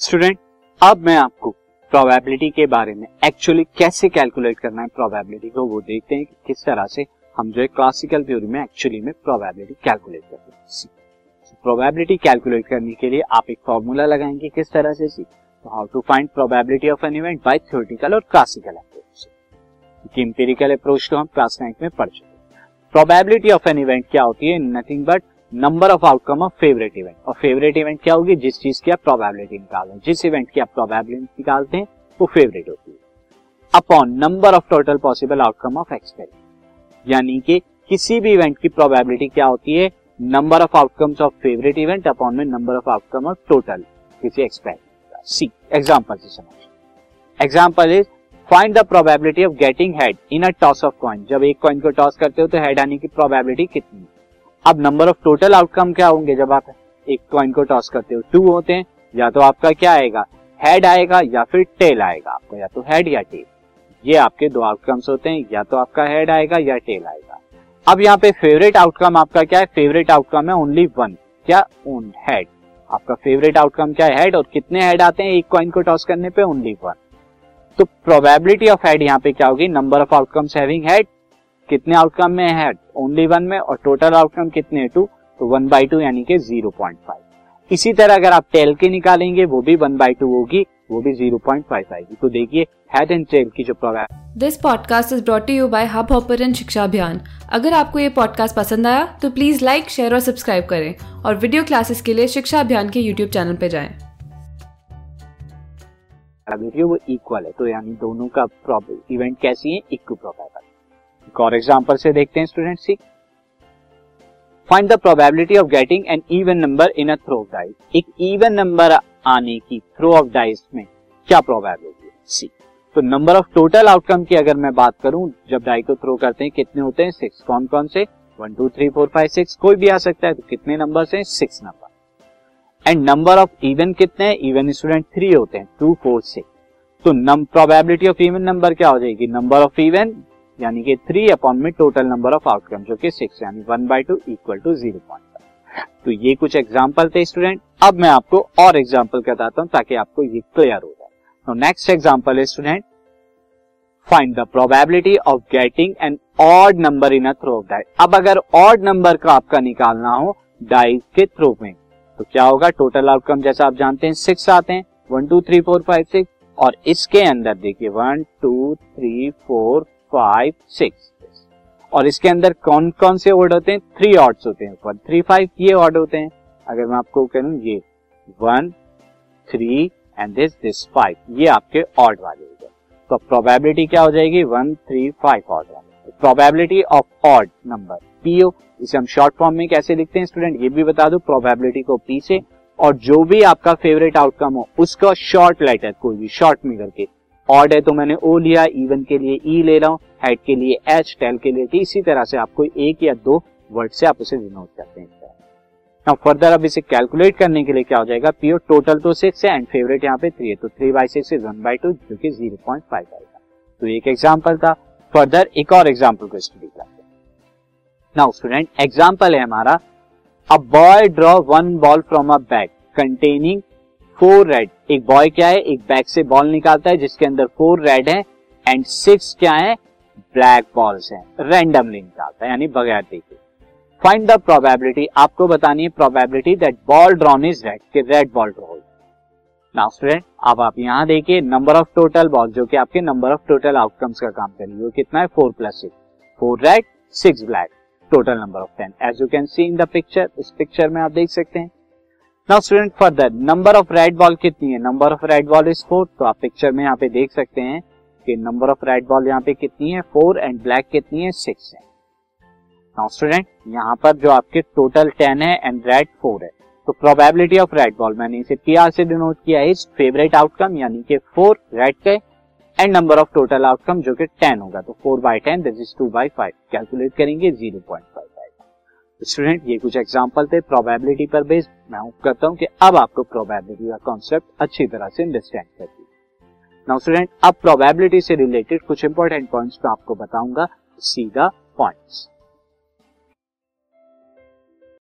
Student अब मैं आपको प्रोबेबिलिटी के बारे में एक्चुअली कैसे कैलकुलेट करना है प्रोबेबिलिटी को, वो देखते हैं कि किस तरह से हम जो है क्लासिकल थ्योरी में एक्चुअली में प्रोबेबिलिटी कैलकुलेट करते हैं। प्रोबेबिलिटी कैलकुलेट करने के लिए आप एक फॉर्मूला लगाएँगे किस तरह से see how to find probability of an event by theoretical और क्लासिकल अप्रोच इंपेरिकल अप्रोच को हम क्लास नाइन्थ में पढ़ चुके हैं। प्रोबेबिलिटी ऑफ़ एन इवेंट क्या होती है? Nothing but number of outcome of favourite event और फेवरेट इवेंट क्या होगी? जिस चीज़ की आप प्रोबेबिलिटी निकालते हैं। जिस इवेंट की आप प्रोबेबिलिटी निकालते हैं, वो फेवरेट होती है। Upon number of total possible outcome of experiment यानी कि किसी भी इवेंट की प्रोबेबिलिटी क्या होती है? Number of outcomes of favourite event upon में number of outcome of total किसी एक्सपेरिमेंट सी एग्जांपल से समझ। Example is find the probability of getting head in a toss of coin जब एक कॉइन को टॉस करते हो तो हेड आने की प्रोबेबिलिटी कितनी अब नंबर ऑफ़ टोटल आउटकम क्या होंगे जब आप एक कॉइन को टॉस करते हो? टू होते हैं, या तो आपका क्या आएगा? हेड आएगा, या फिर टेल आएगा आपका, या तो हेड या टेल ये आपके दो आउटकम्स होते हैं, या तो आपका हेड आएगा, या टेल आएगा। अब यहाँ पे फेवरेट आउटकम आपका क्या है? फेवरेट आउटकम है ओनली वन क्या? ओन हेड आपका फेवरेट आउटकम क्या है? हेड और कितने हेड आते हैं एक कॉइन को टॉस करने पे? ओनली वन तो प्रोबेबिलिटी ऑफ़ हेड यहाँ पे क्या होगी? Number of outcomes having head कितने आउटकम में है ओनली वन में और टोटल आउटकम कितने टू तो वन बाई टू यानी कि ज़ीरो पॉइंट फाइव इसी तरह अगर आप टेल के निकालेंगे वो भी वन बाई टू होगी वो भी ज़ीरो पॉइंट फाइव आएगी तो देखिए हेड एंड टेल की जो program this podcast is brought you by Hubhopper Shiksha Abhiyan अगर आपको ये पॉडकास्ट पसंद आया तो प्लीज़ लाइक शेयर और सब्सक्राइब करें और वीडियो क्लासेस के लिए शिक्षा अभियान के यूट्यूब चैनल पर जाएँ। वो इक्वल है। तो यानी दोनों का इवेंट कैसी है? इक्व प्रोबेबल एक और एग्जांपल से देखते हैं student see find the probability of getting an even number in a throw of dice एक इवन नंबर आने की थ्रो ऑफ़ डाइस में क्या प्रोबेबिलिटी है? सी तो नंबर ऑफ़ टोटल आउटकम की अगर मैं बात करूँ, जब डाई को थ्रो करते हैं, कितने होते हैं? सिक्स कौन कौन से? One two three four five six कोई भी आ सकता है तो कितने नंबर से six number and number of even कितने हैं? इवन स्टूडेंट थ्री होते हैं. टू फोर सिक्स तो प्रोबेबिलिटी ऑफ़ इवन नंबर क्या हो जाएगी? नंबर ऑफ़ इवन यानी कि थ्री अपॉन में टोटल नंबर ऑफ़ आउटकम जो कि सिक्स यानी one by two equal to zero point तो ये कुछ एग्ज़ाम्पल थे स्टूडेंट अब मैं आपको और एग्ज़ाम्पल बताता हूँ ताकि आपको ये क्लियर हो जाए. नेक्स्ट एग्ज़ाम्पल है student find the probability of getting an odd number in a throw of dice अब अगर ऑड नंबर का आपका निकालना हो डाइस के थ्रो में तो क्या होगा? टोटल आउटकम जैसा आप जानते हैं सिक्स आते हैं. One two three four five six और इसके अंदर देखिए one two three four five six और इसके अंदर कौन कौन से वर्ड होते हैं? थ्री ऑर्ड्स होते हैं वन थ्री फाइव ये ऑर्ड होते हैं। अगर मैं आपको कहूँ ये one three and this this five ये आपके ऑर्ड वाले हो गए। तो प्रोबेबिलिटी क्या हो जाएगी? वन थ्री फाइव ऑर्ड वाले। Probability of odd number P O हम शॉर्ट फॉर्म में कैसे लिखते हैं स्टूडेंट ये भी बता दो प्रोबेबिलिटी को पी से, और जो भी आपका फेवरेट आउटकम हो, उसका शॉर्ट लेटर कोई भी शॉर्ट में करके ऑड है तो मैंने ओ लिया इवन के लिए ई e ले रहा हूँ हेड के लिए एच टेल के लिए टी इसी तरह से आपको एक या दो वर्ड से आप उसे डिनोट करते हैं। नाउ फर्दर अब इसे कैलकुलेट करने के लिए क्या हो जाएगा? पीओ टोटल तो सिक्स है एंड फेवरेट यहाँ पे थ्री है तो three by six is one by two जो कि ज़ीरो पॉइंट फाइव आएगा। तो एक एग्ज़ाम्पल था। फर्दर एक और एग्ज़ाम्पल को स्टडी करते हैं। नाउ स्टूडेंट एग्ज़ाम्पल है हमारा। A boy draw one ball from a bag containing four red एक बॉय क्या है? एक बैग से बॉल निकालता है, जिसके अंदर फोर रेड है एंड सिक्स क्या है? ब्लैक बॉल्स हैं. रैंडमली निकालता है, यानी बगैर देखे। फाइंड द प्रोबेबिलिटी आपको बतानी है probability that ball drawn is red कि red ball draw now student अब आप यहाँ देखिए नंबर ऑफ़ टोटल बॉल जो कि आपके नंबर ऑफ़ टोटल आउटकम्स का काम करेंगे। वो कितना है? Four plus six four red six black total number of ten as you can see in the picture इस पिक्चर में आप देख सकते हैं। Now student further number of red ball कितनी है? Number of red ball is four तो आप पिक्चर में यहाँ पे देख सकते हैं कि नंबर ऑफ़ रेड बॉल यहाँ पे कितनी है? फोर एंड ब्लैक कितनी है? सिक्स है। नाउ स्टूडेंट यहाँ पर जो आपके टोटल टेन है एंड रेड फोर है। तो प्रोबेबिलिटी ऑफ़ रेड बॉल मैंने इसे पी आर से डिनोट किया है फेवरेट आउटकम यानी कि फोर रेड के and number of total outcome जो कि टेन होगा। तो four by ten this is two by five calculate करेंगे ज़ीरो पॉइंट फाइव स्टूडेंट ये कुछ एग्ज़ाम्पल थे प्रोबेबिलिटी पर बेस्ड मैं उम्मीद करता हूँ कि अब आपको प्रोबेबिलिटी का कॉन्सेप्ट अच्छी तरह से अंडरस्टैंड कर नाउ स्टूडेंट अब प्रोबेबिलिटी से रिलेटेड कुछ इंपॉर्टेंट पॉइंट्स मैं आपको बताऊँगा। सीधा पॉइंट्स